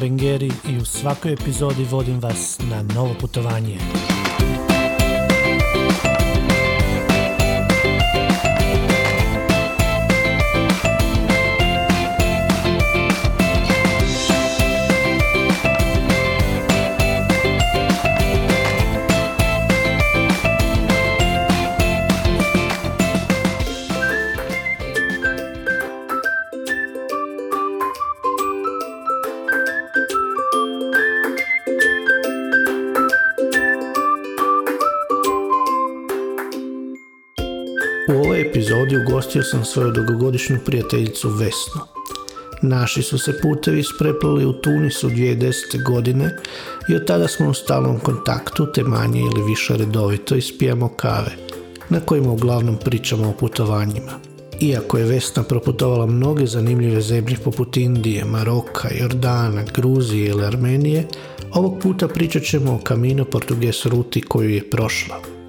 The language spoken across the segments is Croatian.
Bengeri i u svakoj epizodi vodim vas na novo putovanje. Sam svoju dugogodišnju prijateljicu Vesnu. Naši su se putevi ispreplili u Tunisu 2010. godine i od tada smo u stalnom kontaktu te manje ili više redovito ispijamo kave, na kojima uglavnom pričamo o putovanjima. Iako je Vesna proputovala mnoge zanimljive zemlje poput Indije, Maroka, Jordana, Gruzije ili Armenije, ovog puta pričat ćemo o Camino Portugues ruti koju je prošla.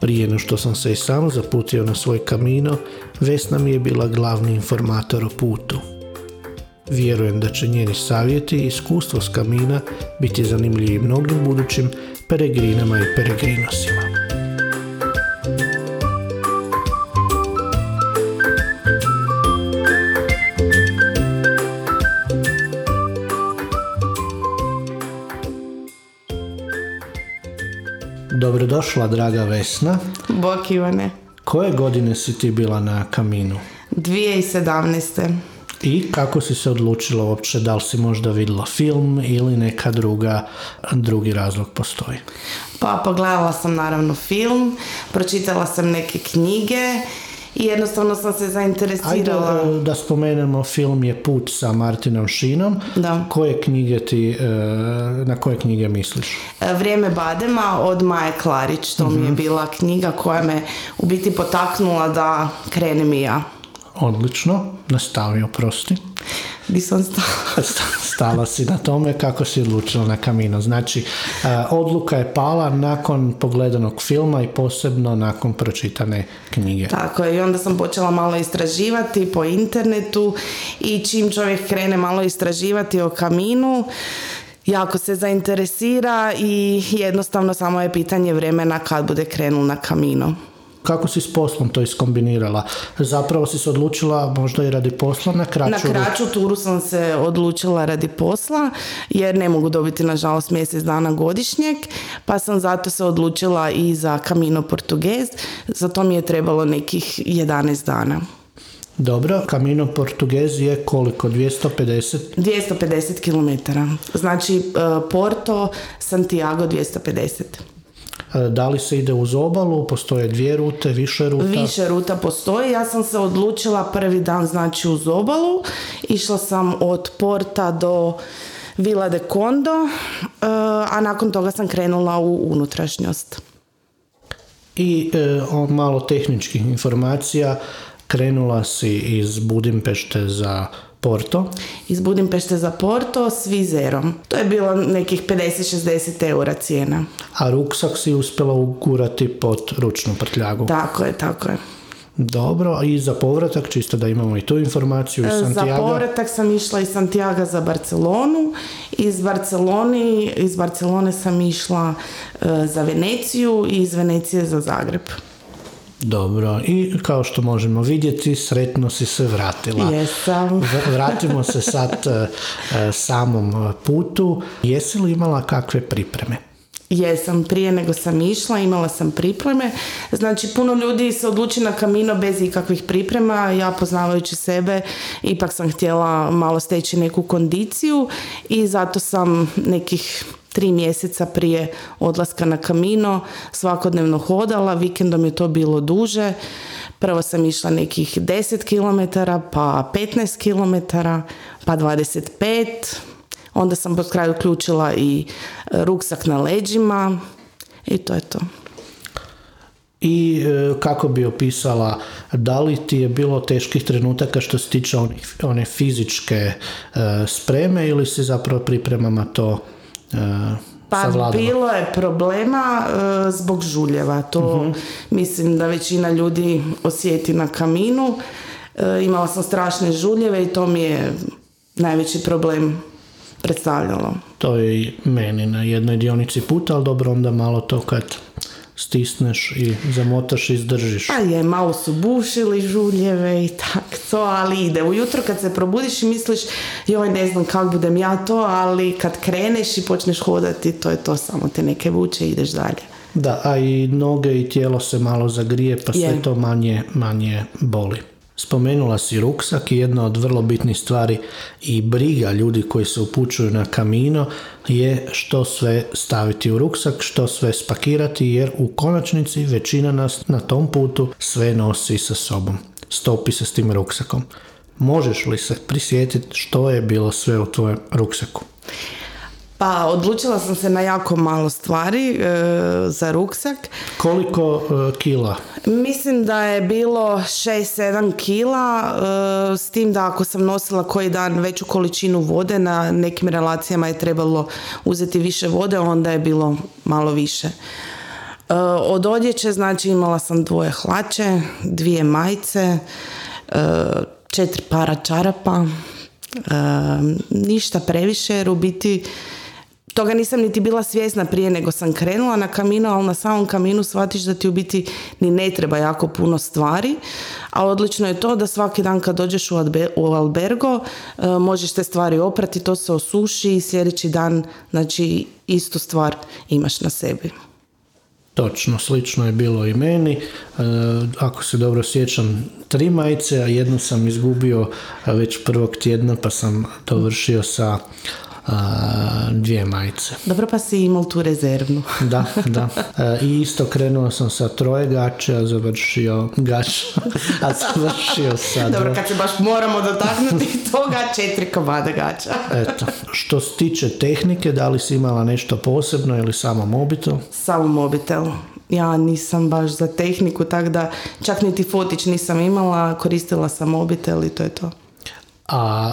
Prije no što sam se i sam zaputio na svoj kamino, Vesna mi je bila glavni informator o putu. Vjerujem da će njeni savjeti i iskustvo s kamina biti zanimljivi mnogim budućim peregrinama i peregrinosima. Dobrodošla, draga Vesna. Bok Ivane. Koje godine si ti bila na kaminu? 2017. I kako si se odlučila uopće, da li si možda vidjela film ili neka druga, drugi razlog postoji? Pa pogledala sam naravno film, pročitala sam neke knjige i jednostavno sam se Ajde zainteresirala. e, da spomenemo, film je Put sa Martinom Šinom. Da. Koje knjige ti, e, na koje knjige misliš? E, Vrijeme badema od Maje Klarić, to mi je bila knjiga koja me u biti potaknula da krenem i ja. Odlično, nastavi, oprosti. Di sam stala? Stala si na tome kako si odlučila na kamino. Znači, odluka je pala nakon pogledanog filma i posebno nakon pročitane knjige. Tako je, i onda sam počela malo istraživati po internetu i čim čovjek krene malo istraživati o kaminu, jako se zainteresira i jednostavno samo je pitanje vremena kad bude krenul na kamino. Kako si s poslom to iskombinirala? Zapravo si se odlučila možda i radi posla na kraću Na kraću turu sam se odlučila radi posla jer ne mogu dobiti nažalost mjesec dana godišnjeg pa sam zato se odlučila i za Camino Portugues, za to mi je trebalo nekih 11 dana. Dobro, Camino Portugues je koliko? 250? 250 km. Znači e, Porto, Santiago 250. E, Da li se ide uz obalu? Postoje dvije rute, više ruta? Više ruta postoji. Ja sam se odlučila prvi dan znači uz obalu. Išla sam od Porta do Vila de Condo, e, a nakon toga sam krenula u unutrašnjost. I e, malo tehničkih informacija. Krenula si iz Budimpešte za Porto. Iz Budimpešte za Porto s vizerom. To je bilo nekih 50-60 eura cijena. A ruksak si uspjela ugurati pod ručnu prtljagu. Tako je, tako je. Dobro, i za povratak, čisto da imamo i tu informaciju iz E, Za Santiago. povratak sam išla iz Santiago za Barcelonu. Iz Barceloni, iz Barcelone sam išla e, za Veneciju i iz Venecije za Zagreb. Dobro, i kao što možemo vidjeti, sretno si se vratila. Jesam. Vratimo se sad e, e, samom putu. Jesi li imala kakve pripreme? Jesam, prije nego sam išla, imala sam pripreme. Znači, puno ljudi se odluči na kamino bez ikakvih priprema. Ja poznavajući sebe, ipak sam htjela malo steći neku kondiciju i zato sam nekih tri mjeseca prije odlaska na kamino svakodnevno hodala. Vikendom je to bilo duže. Prvo sam išla nekih 10 km, pa 15 km, pa 25 Onda sam pod kraju uključila i ruksak na leđima i to je to. I e, kako bi opisala, da li ti je bilo teških trenutaka što se tiče onih, one fizičke e, spreme ili si zapravo pripremama to Pa savladala? bilo je problema e, zbog žuljeva. To mislim da većina ljudi osjeti na kaminu. E, imala sam strašne žuljeve i to mi je najveći problem predstavljalo. To je i meni na jednoj dionici puta, ali dobro onda malo to kad stisneš i zamotaš i izdržiš. Pa je, malo su bušili žuljeve i tak to, ali ide. Ujutro kad se probudiš i misliš, joj ne znam kako budem ja to, ali kad kreneš i počneš hodati, to je to, samo te neke vuče i ideš dalje. Da, a i noge i tijelo se malo zagrije, pa sve Je. to manje, manje boli. Spomenula si ruksak i jedna od vrlo bitnih stvari i briga ljudi koji se upućuju na kamino je što sve staviti u ruksak, što sve spakirati jer u konačnici većina nas na tom putu sve nosi sa sobom. Stopi se s tim ruksakom. Možeš li se prisjetiti što je bilo sve u tvojem ruksaku? Pa odlučila sam se na jako malo stvari e, za ruksak. Koliko e, kila? Mislim da je bilo 6-7 kila, e, s tim da ako sam nosila koji dan veću količinu vode, na nekim relacijama je trebalo uzeti više vode, onda je bilo malo više. E, Od odjeće, znači imala sam dvoje hlače, dvije majice, e, četiri para čarapa, e, ništa previše jer u biti toga nisam niti bila svjesna prije nego sam krenula na kamino, ali na samom kaminu shvatiš da ti u biti ni ne treba jako puno stvari, a odlično je to da svaki dan kad dođeš u, albe- u albergo e, možeš te stvari oprati, to se osuši i sljedeći dan znači istu stvar imaš na sebi. Točno, slično je bilo i meni. E, ako se dobro sjećam, tri majice, a jednu sam izgubio a, već prvog tjedna, pa sam dovršio sa a, dvije majice. Dobro pa si imao tu rezervnu. Da, da. E, I isto krenuo sam sa troje gače, a završio gač, a završio sa Dobro, kad se baš moramo dotaknuti toga, četiri komada gača. Eto, što se tiče tehnike, da li si imala nešto posebno ili samo mobitel? Samo mobitel. Ja nisam baš za tehniku, tako da čak niti fotić nisam imala, koristila sam mobitel i to je to. A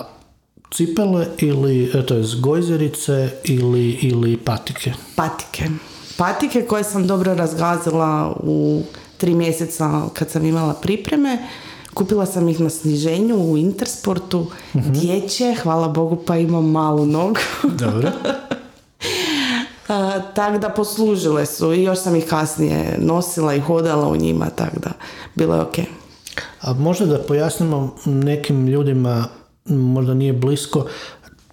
cipele ili, e, to je gojzerice ili, ili patike? Patike. Patike koje sam dobro razgazila u tri mjeseca kad sam imala pripreme. Kupila sam ih na sniženju u Intersportu. Dječje, hvala Bogu pa imam malu nogu. Dobro. Tak da poslužile su i još sam ih kasnije nosila i hodala u njima, tak da bilo je ok. A možda da pojasnimo nekim ljudima, možda nije blisko,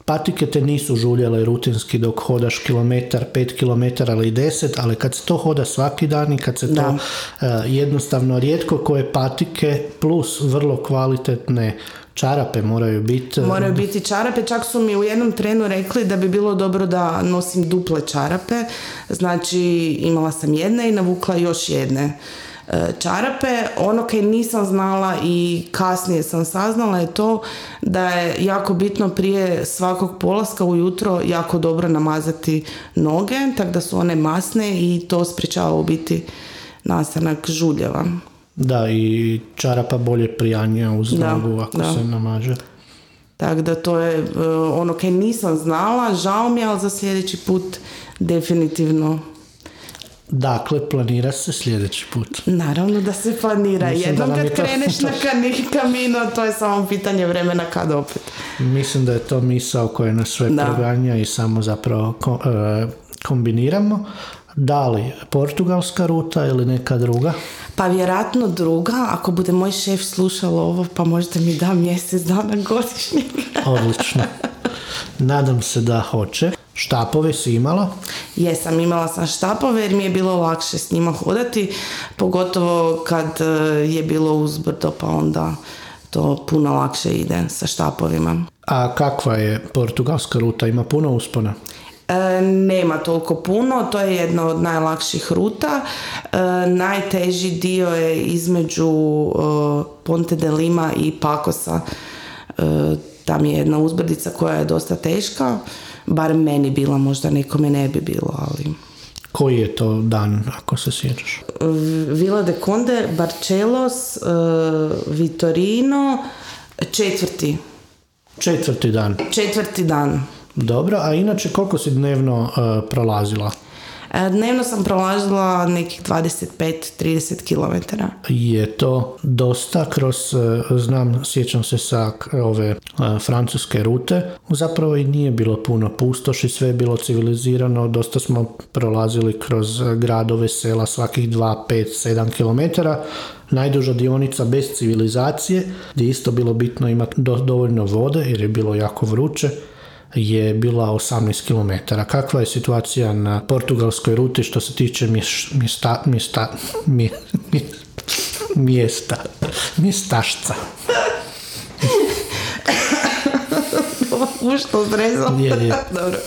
patike te nisu žuljale rutinski dok hodaš kilometar, pet kilometara ili deset, ali kad se to hoda svaki dan i kad se to Da. e, jednostavno rijetko koje patike plus vrlo kvalitetne čarape moraju biti. Moraju biti čarape, čak su mi u jednom trenu rekli da bi bilo dobro da nosim duple čarape, znači imala sam jedne i navukla još jedne čarape. Ono kaj nisam znala i kasnije sam saznala je to da je jako bitno prije svakog polaska ujutro jako dobro namazati noge, tako da su one masne i to sprječava u biti nastanak žuljeva. Da, i čarapa bolje prijanja uz Da, nogu ako da. se namaže. Tako da to je e, ono kaj nisam znala, žao mi je, ali za sljedeći put definitivno Dakle, planira se sljedeći put. Naravno da se planira. Mislim Jednom kad je to- kreneš na kani- kamino, to je samo pitanje vremena kad opet. Mislim da je to misao koja nas sve Da. proganja i samo zapravo e, kombiniramo. Da li portugalska ruta ili neka druga? Pa vjerojatno druga, ako bude moj šef slušao ovo, pa možda mi da mjesec dana godišnjeg. Odlično. Nadam se da hoće. Štapove si imala? Jesam, imala sam štapove jer mi je bilo lakše s njima hodati, pogotovo kad e, je bilo uzbrdo, pa onda to puno lakše ide sa štapovima. A kakva je portugalska ruta? Ima puno uspona? E, nema toliko puno, to je jedna od najlakših ruta. E, najteži dio je između e, Ponte de Lima i Pakosa. E, tam je jedna uzbrdica koja je dosta teška, bar meni bila, možda nekome ne bi bilo, ali... Koji je to dan, ako se sjećaš? Vila de Conde, Barcelos, e, Vitorino, četvrti, Četvrti dan. četvrti dan. Dobro, a inače koliko si dnevno e, prolazila? E, Dnevno sam prolazila nekih 25-30 km. Je to dosta kroz, e, znam, sjećam se sa k- ove e, francuske rute, zapravo i nije bilo puno pustoši, sve je bilo civilizirano, dosta smo prolazili kroz e, gradove, sela svakih 2, 5, 7 km. Najduža dionica bez civilizacije, gdje je isto bilo bitno imati do- dovoljno vode jer je bilo jako vruće, je bila 18 km. Kakva je situacija na portugalskoj ruti što se tiče mjesta, mjesta, mje- mje- mjesta, mjestašca? Ušto zrezom? Je, je. Dobro.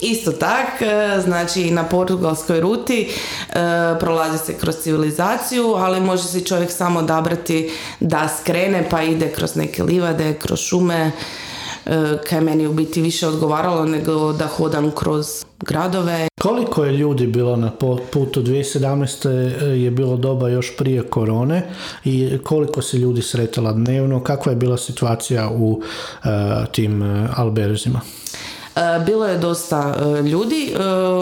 Isto tak, e, znači na portugalskoj ruti e, prolazi se kroz civilizaciju, ali može se čovjek samo odabrati da skrene pa ide kroz neke livade, kroz šume, kaj je meni u biti više odgovaralo nego da hodam kroz gradove. Koliko je ljudi bilo na putu 2017. je bilo doba još prije korone i koliko se ljudi sretala dnevno, kakva je bila situacija u e, tim alberzima? Bilo je dosta ljudi.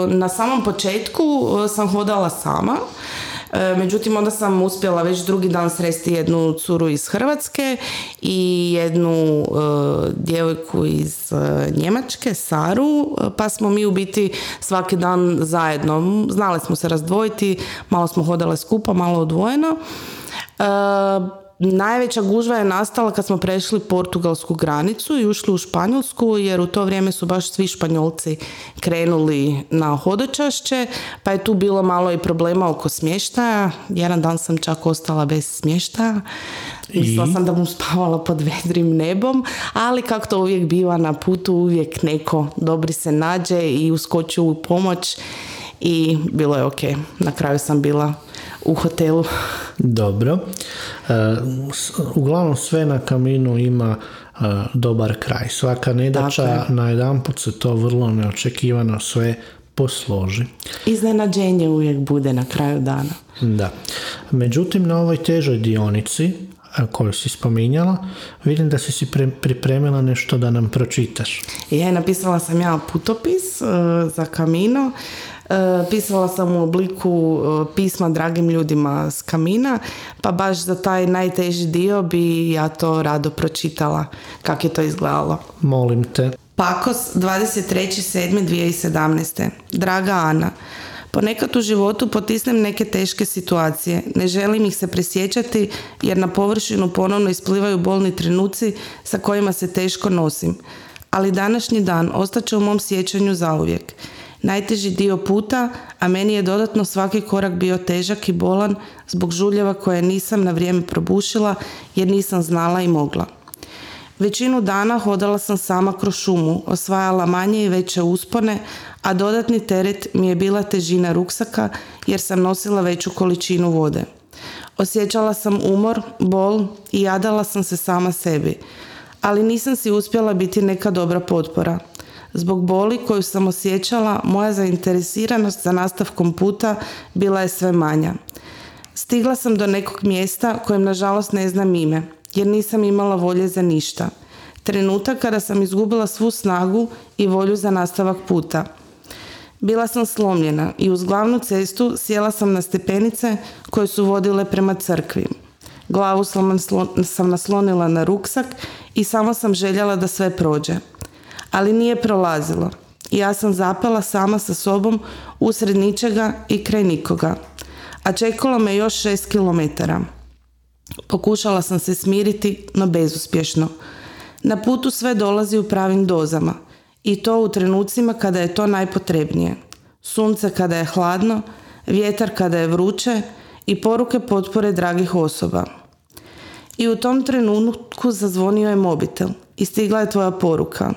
Na samom početku sam hodala sama. E, Međutim, onda sam uspjela već drugi dan sresti jednu curu iz Hrvatske i jednu e, djevojku iz e, Njemačke, Saru, pa smo mi u biti svaki dan zajedno. Znali smo se razdvojiti, malo smo hodale skupa, malo odvojeno. Najveća gužva je nastala kad smo prešli portugalsku granicu i ušli u Španjolsku jer u to vrijeme su baš svi Španjolci krenuli na hodočašće pa je tu bilo malo i problema oko smještaja. Jedan dan sam čak ostala bez smještaja. Mislila sam da bom spavala pod vedrim nebom, ali kako to uvijek biva na putu, uvijek neko dobri se nađe i uskoči u pomoć i bilo je ok. Na kraju sam bila u hotelu. Dobro. E, uglavnom sve na kaminu ima e, dobar kraj. Svaka nedača, Tako na jedan put se to vrlo neočekivano sve posloži. Iznenađenje uvijek bude na kraju dana. Da. Međutim, na ovoj težoj dionici a, koju si spominjala, vidim da si si pre- pripremila nešto da nam pročitaš. Je, napisala sam ja putopis e, za Kamino. E, pisala sam u obliku e, pisma dragim ljudima s Kamina, pa baš za taj najteži dio bi ja to rado pročitala kako je to izgledalo. Molim te. Pakos 23.7.2017. Draga Ana, ponekad u životu potisnem neke teške situacije. Ne želim ih se presjećati jer na površinu ponovno isplivaju bolni trenuci sa kojima se teško nosim. Ali današnji dan ostaće u mom sjećanju zauvijek. Najteži dio puta, a meni je dodatno svaki korak bio težak i bolan zbog žuljeva koje nisam na vrijeme probušila jer nisam znala i mogla. Većinu dana hodala sam sama kroz šumu, osvajala manje i veće uspone, a dodatni teret mi je bila težina ruksaka jer sam nosila veću količinu vode. Osjećala sam umor, bol i jadala sam se sama sebi, ali nisam si uspjela biti neka dobra potpora. Zbog boli koju sam osjećala, moja zainteresiranost za nastavkom puta bila je sve manja. Stigla sam do nekog mjesta kojem nažalost ne znam ime, jer nisam imala volje za ništa. Trenutak kada sam izgubila svu snagu i volju za nastavak puta. Bila sam slomljena i uz glavnu cestu sjela sam na stepenice koje su vodile prema crkvi. Glavu sam, naslo- sam naslonila na ruksak i samo sam željela da sve prođe. Ali nije prolazilo. I ja sam zapela sama sa sobom usred ničega i kraj nikoga. A čekalo me još šest kilometara. Pokušala sam se smiriti, no bezuspješno. Na putu sve dolazi u pravim dozama i to u trenucima kada je to najpotrebnije. Sunce kada je hladno, vjetar kada je vruće i poruke potpore dragih osoba. I u tom trenutku zazvonio je mobitel i stigla je tvoja poruka.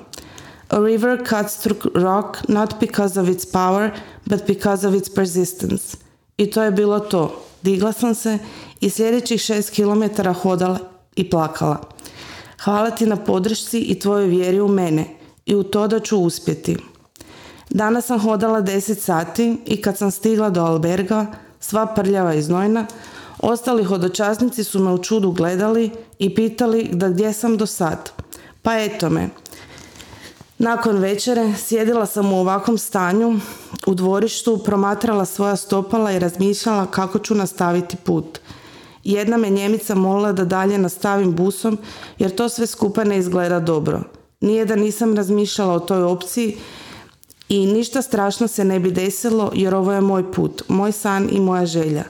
A river cuts through rock not because of its power, but because of its persistence. I to je bilo to. Digla sam se i sljedećih šest kilometara hodala i plakala. Hvala ti na podršci i tvojoj vjeri u mene i u to da ću uspjeti. Danas sam hodala 10 sati i kad sam stigla do alberga, sva prljava i znojna, ostali hodočasnici su me u čudu gledali i pitali da gdje sam do sad. Pa eto me. Nakon večere sjedila sam u ovakvom stanju u dvorištu, promatrala svoja stopala i razmišljala kako ću nastaviti put. Jedna me njemica molila da dalje nastavim busom jer to sve skupa ne izgleda dobro. Nije da nisam razmišljala o toj opciji i ništa strašno se ne bi desilo jer ovo je moj put, moj san i moja želja.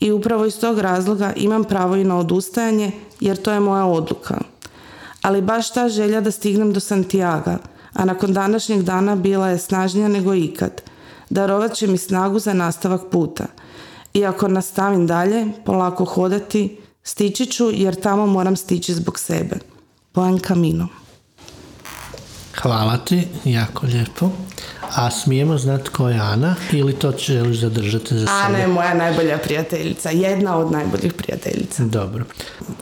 I upravo iz tog razloga imam pravo i na odustajanje jer to je moja odluka. Ali baš ta želja da stignem do Santiago, a nakon današnjeg dana bila je snažnija nego ikad. Darovat će mi snagu za nastavak puta. I ako nastavim dalje, polako hodati, stići ću jer tamo moram stići zbog sebe. Buen camino. Hvala ti, jako lijepo. A smijemo znati ko je Ana ili to želiš zadržati za Ana sebe? je moja najbolja prijateljica, jedna od najboljih prijateljica. Dobro.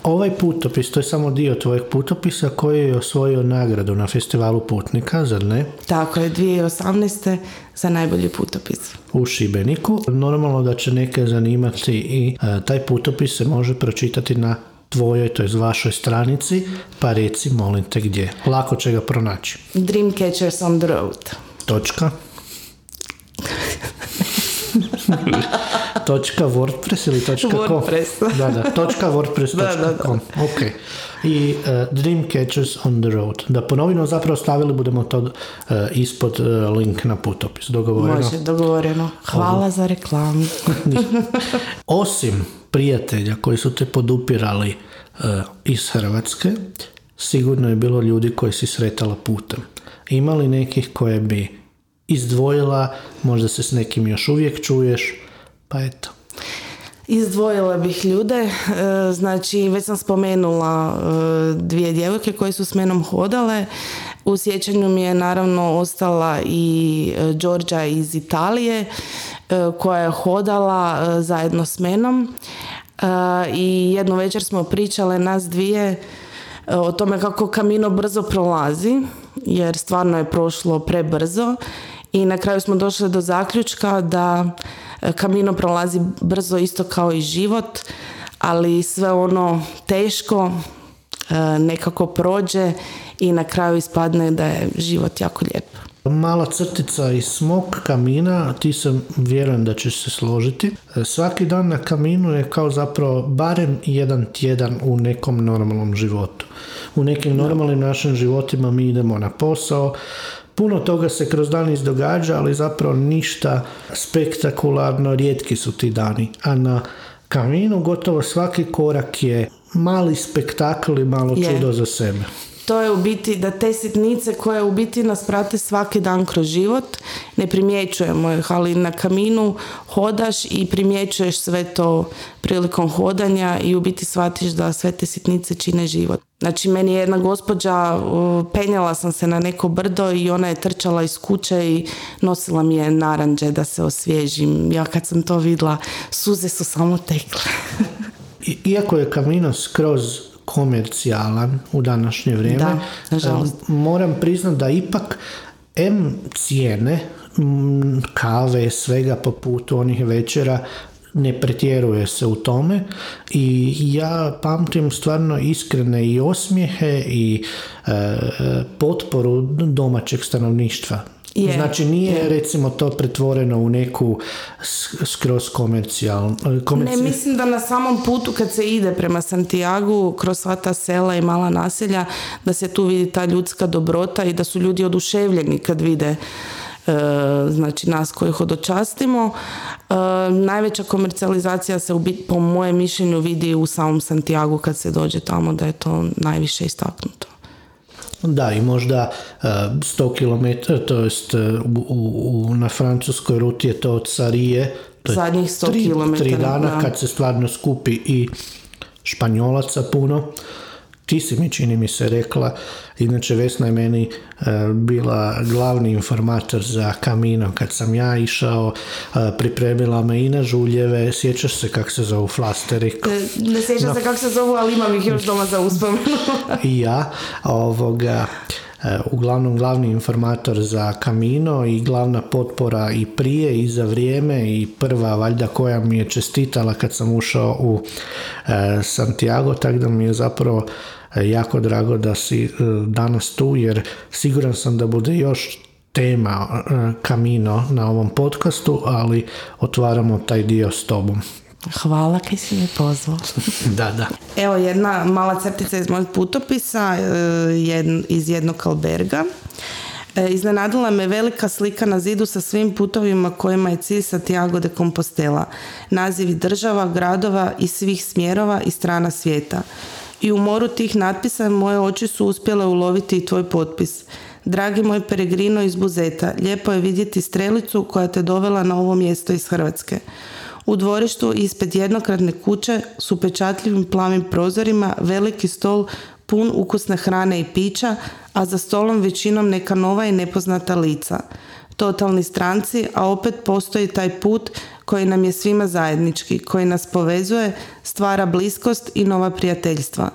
Ovaj putopis, to je samo dio tvojeg putopisa koji je osvojio nagradu na festivalu putnika, zar ne? Tako je, 2018. za najbolji putopis. u Šibeniku. Normalno da će neke zanimati i e, taj putopis se može pročitati na tvojoj, to je vašoj stranici, pa reci molim te gdje. Lako će ga pronaći. Dreamcatchers on the road. Točka. točka WordPress ili točka com? WordPress. da, da, točka WordPress.com. Ok. I uh, Dreamcatchers on the road. Da ponovimo, zapravo stavili budemo to uh, ispod uh, link na putopis. Dogovoreno? Može, dogovoreno. Hvala za reklamu. Osim prijatelja koji su te podupirali uh, iz Hrvatske, sigurno je bilo ljudi koji si sretala putem. Ima li nekih koje bi izdvojila, možda se s nekim još uvijek čuješ, pa eto. Izdvojila bih ljude, e, znači već sam spomenula e, dvije djevojke koje su s menom hodale. U sjećanju mi je naravno ostala i e, Đorđa iz Italije koja je hodala zajedno s menom i jednu večer smo pričale nas dvije o tome kako kamino brzo prolazi jer stvarno je prošlo prebrzo i na kraju smo došli do zaključka da kamino prolazi brzo isto kao i život, ali sve ono teško e, nekako prođe i na kraju ispadne da je život jako lijep. Mala crtica iz smog kamina, ti sam vjerujem da ćeš se složiti. E, Svaki dan na kaminu je kao zapravo barem jedan tjedan u nekom normalnom životu. U nekim normalnim našim životima mi idemo na posao, Puno toga se kroz dan izdogađa, ali zapravo ništa spektakularno, rijetki su ti dani. A na kaminu gotovo svaki korak je mali spektakl i malo Je. čudo za sebe. To je u biti da te sitnice koje u biti nas prate svaki dan kroz život, ne primjećujemo ih, ali na kaminu hodaš i primjećuješ sve to prilikom hodanja i u biti shvatiš da sve te sitnice čine život. Znači, meni je jedna gospođa, penjala sam se na neko brdo i ona je trčala iz kuće i nosila mi je naranđe da se osvježim. Ja kad sam to vidjela, suze su samo tekle. I- Iako je Camino skroz komercijalan u današnje vrijeme, Da, nažalost. moram priznat da ipak M cijene kave, svega po putu onih večera ne pretjeruje se u tome i ja pamtim stvarno iskrene i osmijehe i e, potporu domaćeg stanovništva. Je, znači nije recimo to pretvoreno u neku skroz komercijalnu Ne, mislim da na samom putu kad se ide prema Santiago, kroz sva ta sela i mala naselja, da se tu vidi ta ljudska dobrota i da su ljudi oduševljeni kad vide znači nas koji hodočastimo. E, najveća komercijalizacija se u bit, po mojem mišljenju vidi u samom Santiago kad se dođe tamo da je to najviše istaknuto. Da, i možda uh, 100 km, to jest u, u, na francuskoj ruti je to od Sarije, to Zadnjih 100 tri, kilometara, tri dana da. kad se stvarno skupi i španjolaca puno. Ti si mi, čini mi se, rekla, inače Vesna je meni uh, bila glavni informator za Camino kad sam ja išao, uh, pripremila me i na žuljeve, sjećaš se kako se zovu flasteri, E, Ne sjećam se kako se zovu, ali imam ih još doma za uspomenu. i ja, ovoga, e, uglavnom glavni informator za Camino i glavna potpora i prije i za vrijeme i prva valjda koja mi je čestitala kad sam ušao u e, Santiago, tako da mi je zapravo jako drago da si e, danas tu jer siguran sam da bude još tema Kamino na ovom podcastu, ali otvaramo taj dio s tobom. Hvala kaj si me pozvao. da, da. Evo jedna mala crtica iz mojeg putopisa iz jednog alberga. E, iznenadila me velika slika na zidu sa svim putovima kojima je cilj Santiago de Compostela. Nazivi država, gradova i svih smjerova i strana svijeta. I u moru tih natpisa moje oči su uspjele uloviti i tvoj potpis. Dragi moj peregrino iz Buzeta, lijepo je vidjeti strelicu koja te dovela na ovo mjesto iz Hrvatske. U dvorištu ispred jednokratne kuće s upečatljivim plavim prozorima veliki stol pun ukusne hrane i pića, a za stolom većinom neka nova i nepoznata lica. Totalni stranci, a opet postoji taj put koji nam je svima zajednički, koji nas povezuje, stvara bliskost i nova prijateljstva.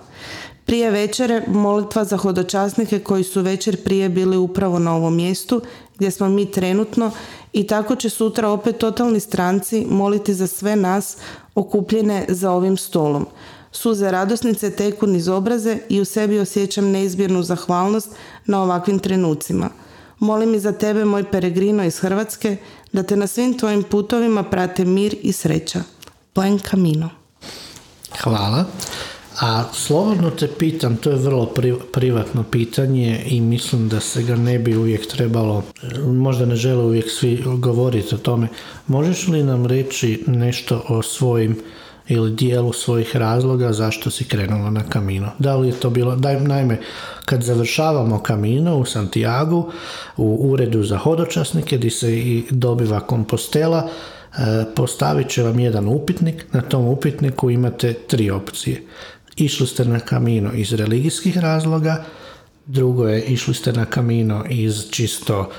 Prije večere molitva za hodočasnike koji su večer prije bili upravo na ovom mjestu gdje smo mi trenutno i tako će sutra opet totalni stranci moliti za sve nas okupljene za ovim stolom. Suze radosnice teku niz obraze i u sebi osjećam neizbjernu zahvalnost na ovakvim trenucima. Molim i za tebe, moj peregrino iz Hrvatske, da te na svim tvojim putovima prate mir i sreća. Buen camino. Hvala. A slobodno te pitam, to je vrlo privatno pitanje i mislim da se ga ne bi uvijek trebalo, možda ne žele uvijek svi govoriti o tome. Možeš li nam reći nešto o svojim ili dijelu svojih razloga zašto si krenula na kamino. Da li je to bilo, daj, naime, kad završavamo kamino u Santiago, u uredu za hodočasnike gdje se i dobiva kompostela, e, postavit će vam jedan upitnik, na tom upitniku imate tri opcije. Išli ste na kamino iz religijskih razloga, drugo je išli ste na kamino iz čisto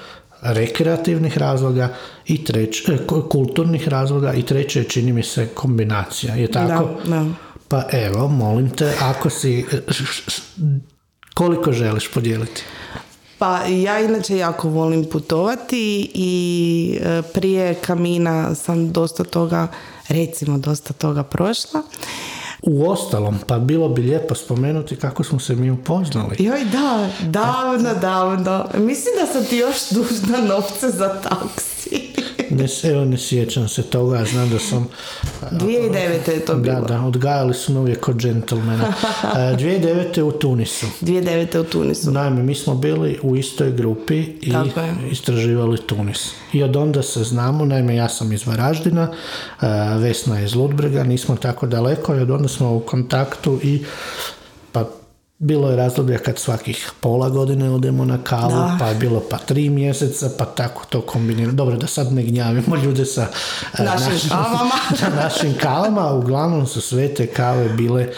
rekreativnih razloga i treć, e, kulturnih razloga i treće je čini mi se kombinacija. Je tako? Da, Pa evo, molim te, ako si, e, koliko želiš podijeliti? Pa ja inače jako volim putovati i e, prije kamina sam dosta toga, recimo dosta toga prošla. U ostalom, pa bilo bi lijepo spomenuti kako smo se mi upoznali. Joj, da, davno, davno. Mislim da sam ti još dužna novce za taksi. Ne, evo, ne sjećam se toga, znam da sam... 2009. je to bilo. Da, da, odgajali su me uvijek kod džentlmena. 2009. u Tunisu. 2009. u Tunisu. Naime, mi smo bili u istoj grupi i istraživali Tunis. I od onda se znamo, naime, ja sam iz Varaždina, Vesna je iz Ludbrega, nismo tako daleko i od onda smo u kontaktu i pa bilo je razdoblja kad svakih pola godine odemo na kavu, pa je bilo pa tri mjeseca, pa tako to kombiniramo. Dobro, da sad ne gnjavimo ljude sa e, našim, kavama. našim kavama, uglavnom su sve te kave bile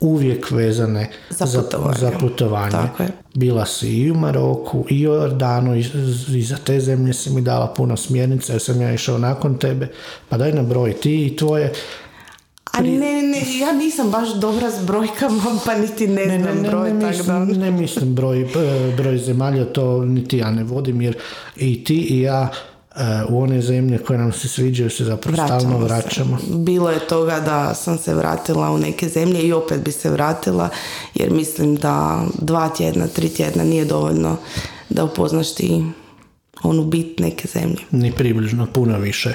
uvijek vezane za putovanje. Za, putovanje. Bila si i u Maroku, i u Jordanu, i, i za te zemlje si mi dala puno smjernica, jer sam ja išao nakon tebe, pa daj na broj ti i tvoje a ne, ne, ja nisam baš dobra s brojkama, pa niti ne, ne znam ne, broj. Ne, mislim, ne mislim broj, e, broj zemalja, to niti ja ne vodim, jer i ti i ja e, u one zemlje koje nam se sviđaju se zapravo vraćamo stalno vraćamo. Bilo je toga da sam se vratila u neke zemlje i opet bi se vratila jer mislim da dva tjedna, tri tjedna nije dovoljno da upoznaš ti onu bit neke zemlje. Ni približno, puno više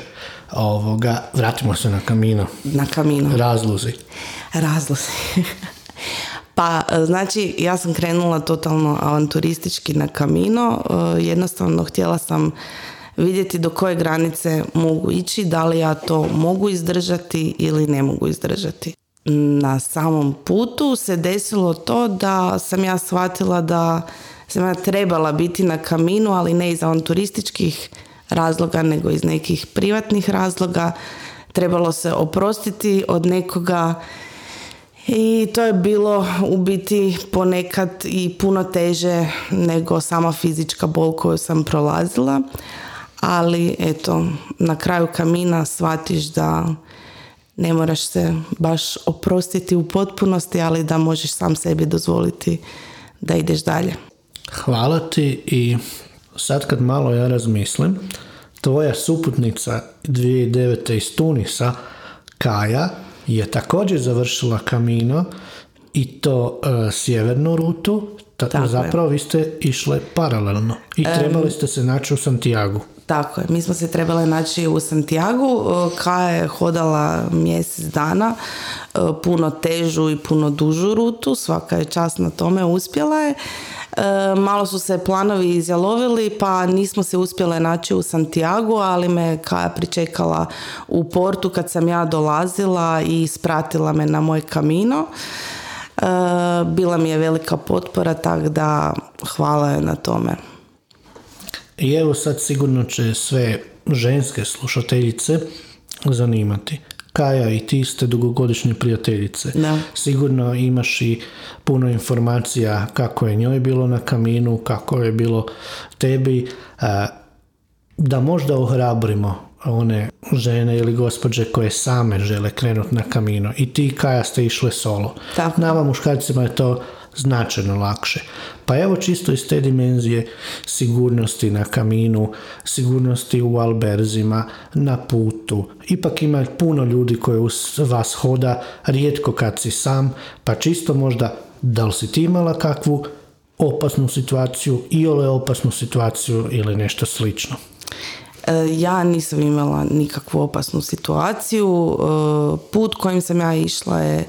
ovoga. Vratimo se na kamino. Na kamino. Razlozi. Razlozi. Pa, znači, ja sam krenula totalno avanturistički na kamino. E, jednostavno, htjela sam vidjeti do koje granice mogu ići, da li ja to mogu izdržati ili ne mogu izdržati. Na samom putu se desilo to da sam ja shvatila da sam ja trebala biti na kaminu, ali ne iz avanturističkih razloga, nego iz nekih privatnih razloga. Trebalo se oprostiti od nekoga i to je bilo u biti ponekad i puno teže nego sama fizička bol koju sam prolazila. Ali eto, na kraju kamina shvatiš da ne moraš se baš oprostiti u potpunosti, ali da možeš sam sebi dozvoliti da ideš dalje. Hvala ti i sad kad malo ja razmislim, tvoja suputnica 2009. iz Tunisa, Kaja, je također završila kamino i to e, sjevernu rutu, ta, zapravo vi ste išle paralelno i trebali ste se naći u Santiago. Tako je, mi smo se trebali naći u Santiago, Kaja je hodala mjesec dana, e, puno težu i puno dužu rutu, svaka je čast na tome, uspjela je. E, malo su se planovi izjalovili pa nismo se uspjele naći u Santiago, ali me Kaja pričekala u portu kad sam ja dolazila i spratila me na moj kamino. E, bila mi je velika potpora, tako da hvala je na tome. I evo sad sigurno će sve ženske slušateljice zanimati. Kaja i ti ste dugogodišnje prijateljice. Da. Sigurno imaš i puno informacija kako je njoj bilo na kaminu, kako je bilo tebi. Da možda ohrabrimo one žene ili gospođe koje same žele krenuti na kamino. I ti Kaja ste išle solo. Tako. Nama muškarcima je to značajno lakše. Pa evo čisto iz te dimenzije sigurnosti na kaminu, sigurnosti u alberzima, na putu. Ipak ima puno ljudi koji uz vas hoda, rijetko kad si sam, pa čisto možda da li si ti imala kakvu opasnu situaciju, iole opasnu situaciju ili nešto slično. E, ja nisam imala nikakvu opasnu situaciju. E, put kojim sam ja išla je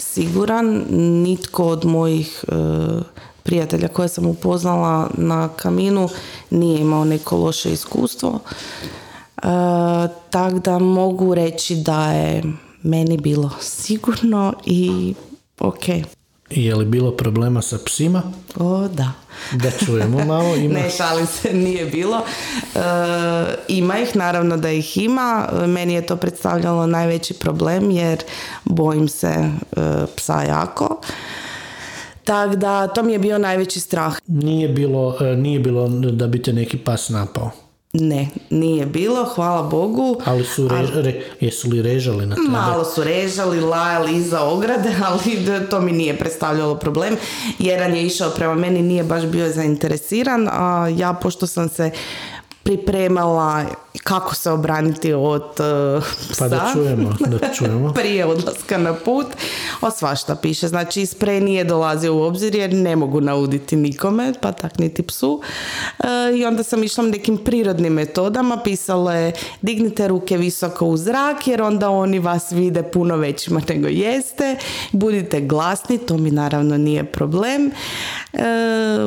siguran. Nitko od mojih e, prijatelja koje sam upoznala na kaminu nije imao neko loše iskustvo. E, Tako da mogu reći da je meni bilo sigurno i ok. Je li bilo problema sa psima? O, da. Da čujemo malo. Ima... ne, šalim se, nije bilo. E, ima ih, naravno da ih ima. Meni je to predstavljalo najveći problem jer bojim se e, psa jako. Tako da, to mi je bio najveći strah. Nije bilo, e, nije bilo da bi te neki pas napao? Ne, nije bilo, hvala Bogu. Ali su jesu li režali na tebe? Malo su režali, lajali iza ograde, ali to mi nije predstavljalo problem. Jedan je išao prema meni, nije baš bio zainteresiran, a ja pošto sam se pripremala kako se obraniti od uh, psa. Pa da čujemo, da čujemo. Prije odlaska na put. O svašta piše. Znači, sprej nije dolazio u obzir jer ne mogu nauditi nikome, pa tak niti psu. Uh, I onda sam išla nekim prirodnim metodama. Pisale dignite ruke visoko u zrak jer onda oni vas vide puno većima nego jeste. Budite glasni, to mi naravno nije problem. Uh,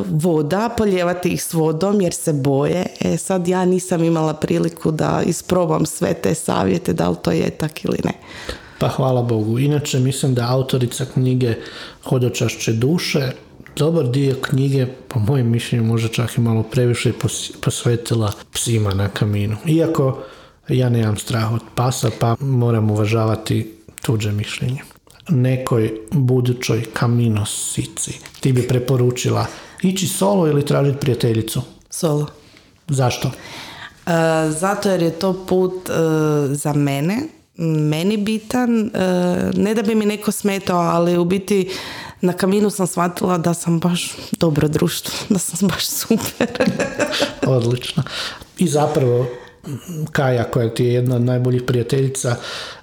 voda, poljevati ih s vodom jer se boje. E sad ja nisam imala priliku da isprobam sve te savjete, da li to je tak ili ne. Pa hvala Bogu. Inače mislim da autorica knjige Hodočašće duše dobar dio knjige, po mojem mišljenju, možda čak i malo previše posvetila psima na kaminu. Iako ja nemam strah od pasa, pa moram uvažavati tuđe mišljenje. Nekoj budućoj kaminosici ti bi preporučila ići solo ili tražiti prijateljicu? Solo. Zašto? E, zato jer je to put e, za mene, meni bitan, e, ne da bi mi neko smetao, ali u biti na kaminu sam shvatila da sam baš dobro društvo, da sam baš super. Odlično. I zapravo Kaja koja ti je jedna od najboljih prijateljica,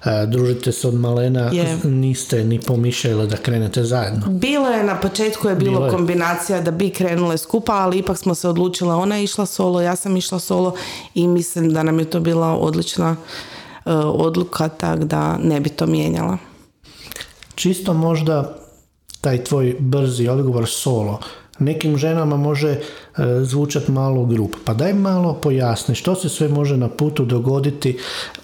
e, družite se od malena, niste ni pomišljali da krenete zajedno. Bilo je, na početku je bilo, kombinacija da bi krenule skupa, ali ipak smo se odlučile, ona je išla solo, ja sam išla solo i mislim da nam je to bila odlična e, odluka, tak da ne bi to mijenjala. Čisto možda taj tvoj brzi odgovor solo, nekim ženama može e, zvučati malo grup. Pa daj malo pojasni što se sve može na putu dogoditi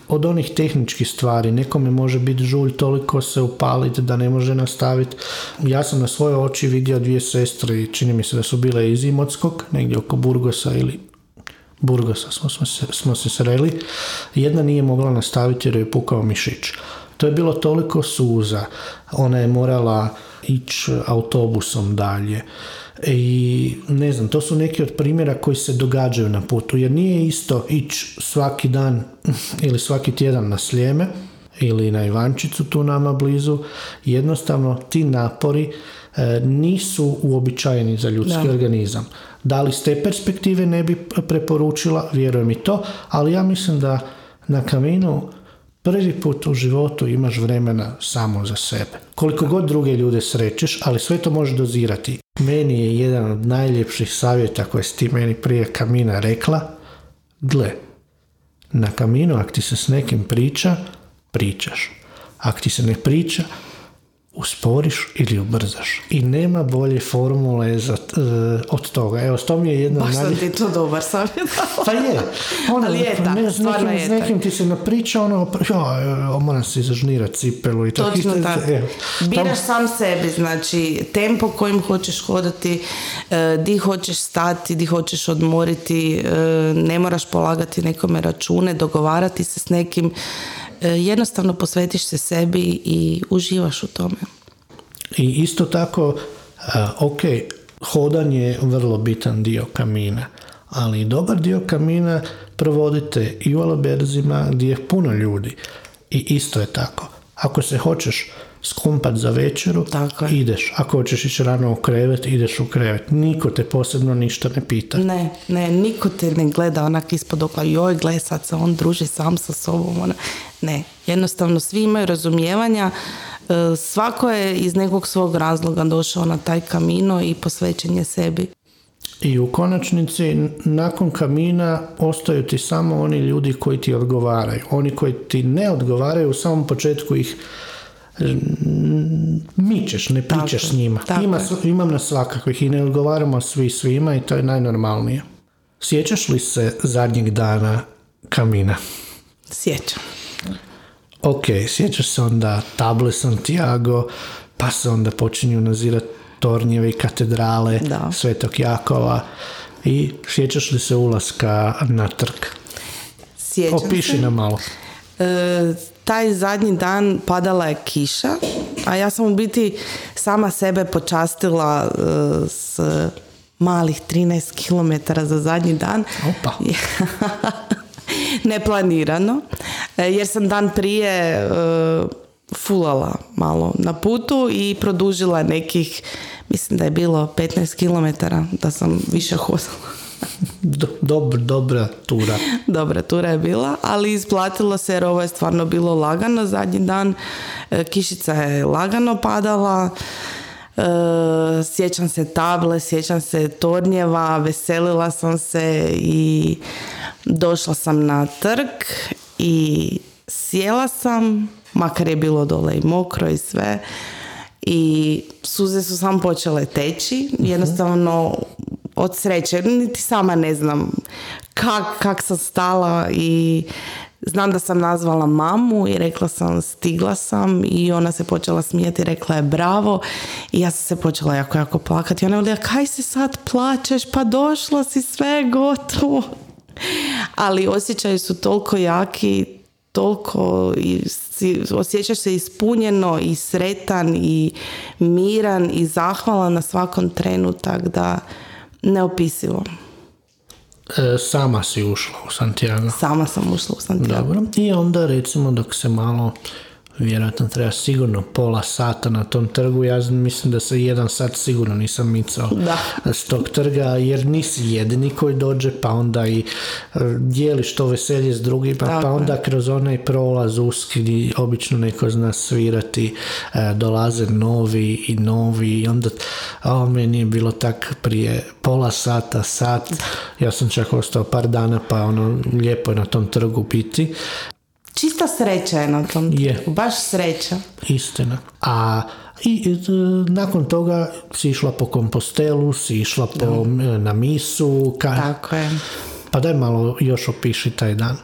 od onih tehničkih stvari. Nekome može biti žulj toliko se upaliti da ne može nastaviti. Ja sam na svoje oči vidio dvije sestre i čini mi se da su bile iz Imotskog, negdje oko Burgosa ili Burgosa smo, smo, se, smo se sreli. Jedna nije mogla nastaviti jer je pukao mišić. To je bilo toliko suza. Ona je morala ići autobusom dalje i ne znam, to su neki od primjera koji se događaju na putu, jer nije isto ići svaki dan ili svaki tjedan na Sljeme ili na Ivančicu tu nama blizu, jednostavno ti napori e, nisu uobičajeni za ljudski organizam. Da li s te perspektive ne bi preporučila, vjerujem i to, ali ja mislim da na kaminu Prvi put u životu imaš vremena samo za sebe. Koliko god druge ljude srećeš, ali sve to možeš dozirati. Meni je jedan od najljepših savjeta koje si ti meni prije kamina rekla. Gle, na kaminu ako ti se s nekim priča, pričaš. Ako ti se ne priča, usporiš ili ubrzaš. I nema bolje formule za, e, od toga. Evo, to mi je jedna Baš sam najljepša- ti to dobar savjet. pa je. Ono, Ali je pa ne, s nekim, je s nekim ti se napriča, ono, ja, e, moram si zažnirat cipelu i tako. Točno Isto- tako. Biraš tamo- sam sebi, znači tempo kojim hoćeš hodati, e, di hoćeš stati, di hoćeš odmoriti, e, ne moraš polagati nekome račune, dogovarati se s nekim, e, jednostavno posvetiš se sebi i uživaš u tome. I isto tako, a, ok, hodanje je vrlo bitan dio kamina, ali dobar dio kamina provodite i u aleberzima gdje je puno ljudi. I isto je tako. Ako se hoćeš skumpat za večeru, Tako je. ideš. Ako hoćeš ići rano u krevet, ideš u krevet. Niko te posebno ništa ne pita. Ne, ne, niko te ne gleda onak ispod okla, joj, gle, sad se on druži sam sa sobom. Ona. Ne, jednostavno svi imaju razumijevanja, e, svako je iz nekog svog razloga došao na taj kamino i posvećen je sebi. I u konačnici, nakon kamina, ostaju ti samo oni ljudi koji ti odgovaraju. Oni koji ti ne odgovaraju, u samom početku ih mičeš, ne pričaš s njima. tako Ima, imam na svakakvih i ne odgovaramo svi svima i to je najnormalnije. Sjećaš li se zadnjeg dana kamina? Sjećam. Ok, sjećaš se onda table Santiago, pa se onda počinju nazirati tornjevi, katedrale, Da. Svetog Jakova i sjećaš li se ulaska na trg? Sjećam Opiši se. nam malo. E, taj zadnji dan padala je kiša, a ja sam u biti sama sebe počastila e, s malih 13 km za zadnji dan. Opa. Neplanirano, e, jer sam dan prije e, fulala malo na putu i produžila nekih, mislim da je bilo 15 km da sam više hodala. Do, dob- dobra tura. Dobra tura je bila, ali isplatilo se jer ovo je stvarno bilo lagano zadnji dan. E, Kišica je lagano padala. E, sjećam se table, sjećam se tornjeva, veselila sam se i došla sam na trg i sjela sam, makar je bilo dole i mokro i sve. I suze su samo počele teći, jednostavno od sreće, niti sama ne znam kak, kak sam stala i znam da sam nazvala mamu i rekla sam stigla sam i ona se počela smijeti rekla je bravo i ja sam se počela jako, jako plakati. Ona je vela, kaj si sad plačeš, pa došla si, sve gotovo. Ali osjećaji su toliko jaki, toliko i osjećaš se ispunjeno i sretan i miran i zahvalan na svakom trenu, tak da neopisivo. E, sama si ušla u Santiago. Sama sam ušla u Santiago. Dobro. I onda recimo dok se malo vjerojatno treba sigurno pola sata na tom trgu. Ja mislim da se jedan sat sigurno nisam micao Da. s tog trga jer nisi jedini koji dođe pa onda i e, dijeliš to veselje s drugima Tako pa je. onda kroz onaj prolaz uski gdje obično neko zna svirati e, dolaze novi i novi i onda a meni je bilo tak prije pola sata, sat ja sam čak ostao par dana pa ono lijepo je na tom trgu biti Čista sreća je na tom Je. baš sreća. Istina. A i e, nakon toga si išla po kompostelu, si išla po, na misu. Ka, Tako je. pa daj malo još opiši taj dan.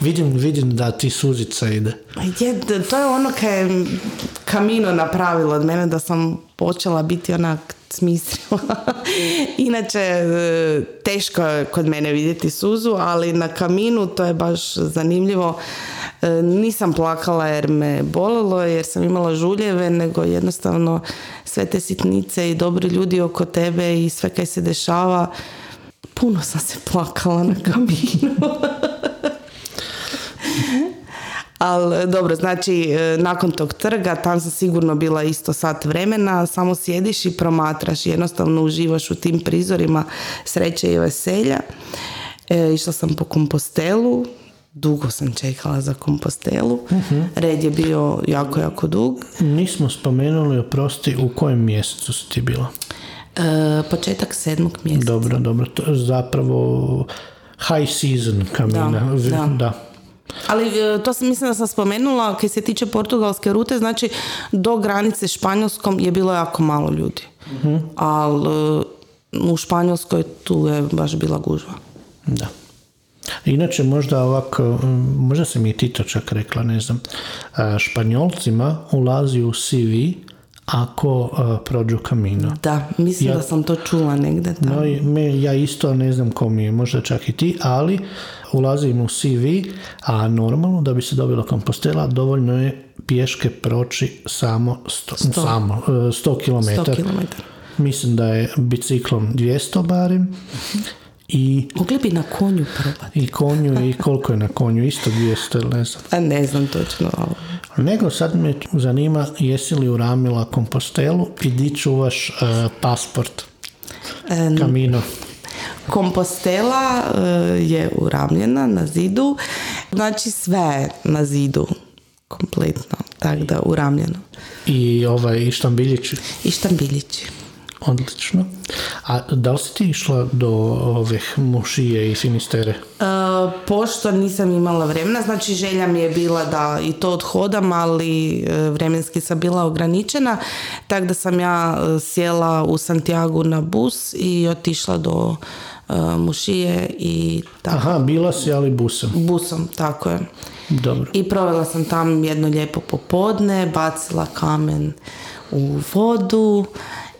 Vidim, vidim da ti suzica ide. Je, to je ono kaj je Kamino napravilo od mene da sam počela biti onak smislila. Inače, e, teško je kod mene vidjeti suzu, ali na kaminu to je baš zanimljivo. E, Nisam plakala jer me bolilo, jer sam imala žuljeve, nego jednostavno sve te sitnice i dobri ljudi oko tebe i sve kaj se dešava. Puno sam se plakala na kaminu. Ali dobro, znači e, nakon tog trga tam sam sigurno bila isto sat vremena, samo sjediš i promatraš, jednostavno uživaš u tim prizorima sreće i veselja. E, išla sam po kompostelu, dugo sam čekala za kompostelu. Red je bio jako, jako dug. Nismo spomenuli, oprosti, u kojem mjesecu si ti bila? E, početak sedmog mjeseca. Dobro, dobro. To je zapravo high season kamina. Da, da. da. Ali e, to sam mislim da sam spomenula, kad se tiče portugalske rute, znači do granice Španjolskom je bilo jako malo ljudi. Ali u Španjolskoj tu je baš bila gužva. Da. Inače, možda ovako, mm, možda se mi je Tito čak rekla, ne znam, Španjolcima ulazi u CV ako prođu kamino. Da, mislim Ja- da sam to čula negdje. Da. No, i me, ja isto ne znam ko mi je, možda čak i ti, ali ulazim u CV, a normalno da bi se dobila kompostela dovoljno je pješke proći samo 100, samo, e, 100 km. 100 km. Mislim da je biciklom 200 barem i, Mogli bi na konju probati. i konju i koliko je na konju, isto 200 ili ne znam. A ne znam točno. Nego sad me zanima jesi li uramila kompostelu i di čuvaš e, pasport E, kamino. Kompostela e, je uramljena na zidu, znači sve je na zidu kompletno, tako da uramljeno. I ovaj i štambiljići. I štambiljići. Odlično. A da li si ti išla do ovih mušije i finistere? E, pošto nisam imala vremena, znači želja mi je bila da i to odhodam, ali e, vremenski sam bila ograničena, tako da sam ja sjela u Santiago na bus i otišla do Mušije i tako. Aha, bila si, ali busom. Busom, tako je. Dobro. I provela sam tam jedno lijepo popodne, bacila kamen u vodu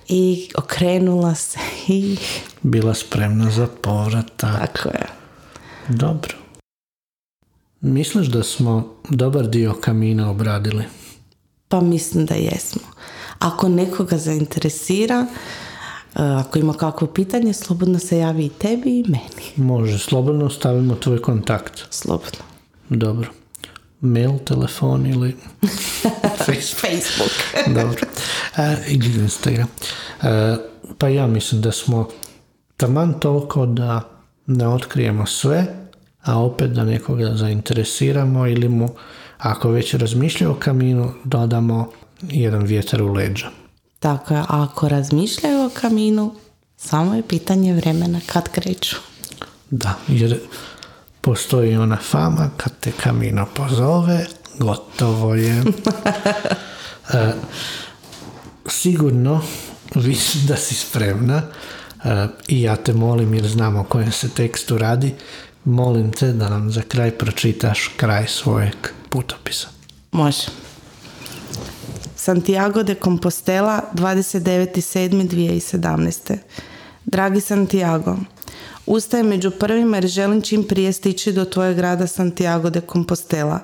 i okrenula se i Bila spremna za povratak. tako je. Dobro. Misliš da smo dobar dio kamina obradili? Pa mislim da jesmo. Ako nekoga zainteresira, ako ima kakvo pitanje, slobodno se javi i tebi i meni. Može, slobodno stavimo tvoj kontakt. Slobodno. Dobro. Mail, telefon ili Facebook. Facebook. Dobro. E, ili Instagram. E, pa ja mislim da smo taman toliko da ne otkrijemo sve, a opet da nekoga zainteresiramo ili mu, ako već razmišlja o kaminu, dodamo jedan vjetar u leđa. Tako je, ako razmišljaju o kaminu, samo je pitanje vremena kad kreću. Da, jer postoji ona fama kad te kamino pozove, gotovo je. E, sigurno vidim da si spremna e, i ja te molim jer znam o kojem se tekstu radi, molim te da nam za kraj pročitaš kraj svojeg putopisa. Može. Santiago de Compostela, 29.7.2017. Dragi Santiago, ustajem među prvima jer želim čim prije stići do tvojeg grada Santiago de Compostela.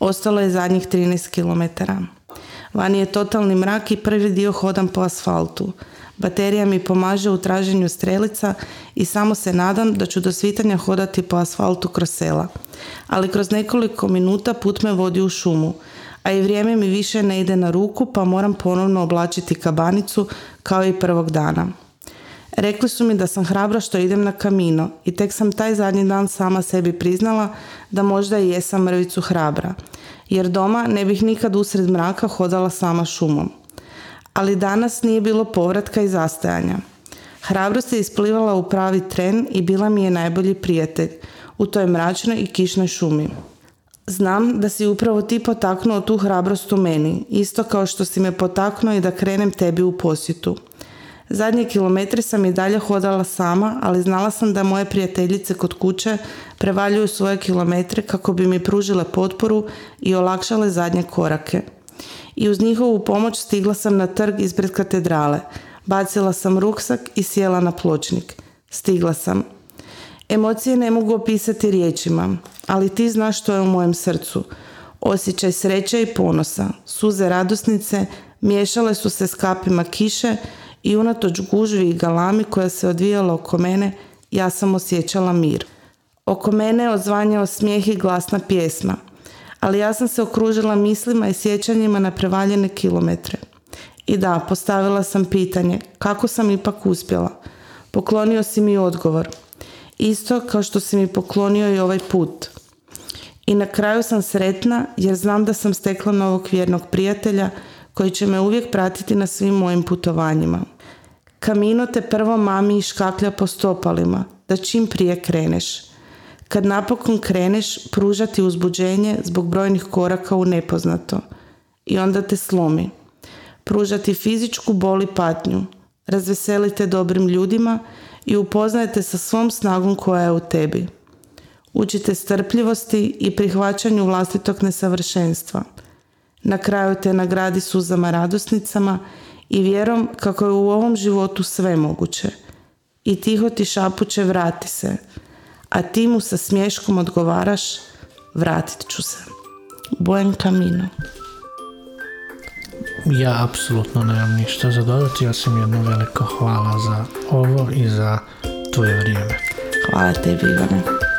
Ostalo je zadnjih 13 km. Vani je totalni mrak i prvi dio hodam po asfaltu. Baterija mi pomaže u traženju strelica i samo se nadam da ću do svitanja hodati po asfaltu kroz sela. Ali kroz nekoliko minuta put me vodi u šumu, a i vrijeme mi više ne ide na ruku pa moram ponovno oblačiti kabanicu kao i prvog dana. Rekli su mi da sam hrabra što idem na kamino i tek sam taj zadnji dan sama sebi priznala da možda i jesam mrvicu hrabra, jer doma ne bih nikad usred mraka hodala sama šumom. Ali danas nije bilo povratka i zastajanja. Hrabrost je isplivala u pravi tren i bila mi je najbolji prijatelj u toj mračnoj i kišnoj šumi. Znam da si upravo ti potaknuo tu hrabrost u meni, isto kao što si me potaknuo i da krenem tebi u posjetu. Zadnje kilometre sam i dalje hodala sama, ali znala sam da moje prijateljice kod kuće prevaljuju svoje kilometre kako bi mi pružile potporu i olakšale zadnje korake. I uz njihovu pomoć stigla sam na trg ispred katedrale. Bacila sam ruksak i sjela na pločnik. Stigla sam. Emocije ne mogu opisati riječima, ali ti znaš što je u mojem srcu. Osjećaj sreće i ponosa, suze radosnice miješale su se s kapima kiše i unatoč gužvi i galami koja se odvijala oko mene, ja sam osjećala mir. Oko mene je odzvanjao smijeh i glasna pjesma, ali ja sam se okružila mislima i sjećanjima na prevaljene kilometre. I da, postavila sam pitanje, kako sam ipak uspjela? Poklonio si mi odgovor. Isto kao što si mi poklonio i ovaj put. I na kraju sam sretna jer znam da sam stekla novog vjernog prijatelja koji će me uvijek pratiti na svim mojim putovanjima. Kamino te prvo mami i škaklja po stopalima, da čim prije kreneš. Kad napokon kreneš, pružati uzbuđenje zbog brojnih koraka u nepoznato. I onda te slomi. Pružati fizičku boli patnju. Razveselite dobrim ljudima i upoznajete sa svom snagom koja je u tebi. Učite strpljivosti i prihvaćanju vlastitog nesavršenstva. Na kraju te nagradi suzama radosnicama i vjerom kako je u ovom životu sve moguće. I tiho ti šapuće vrati se, a ti mu sa smješkom odgovaraš vratit ću se. Buen camino. Ja apsolutno nemam ništa za dodati, osim jedno veliko hvala za ovo i za tvoje vrijeme. Hvala tebi Ivane.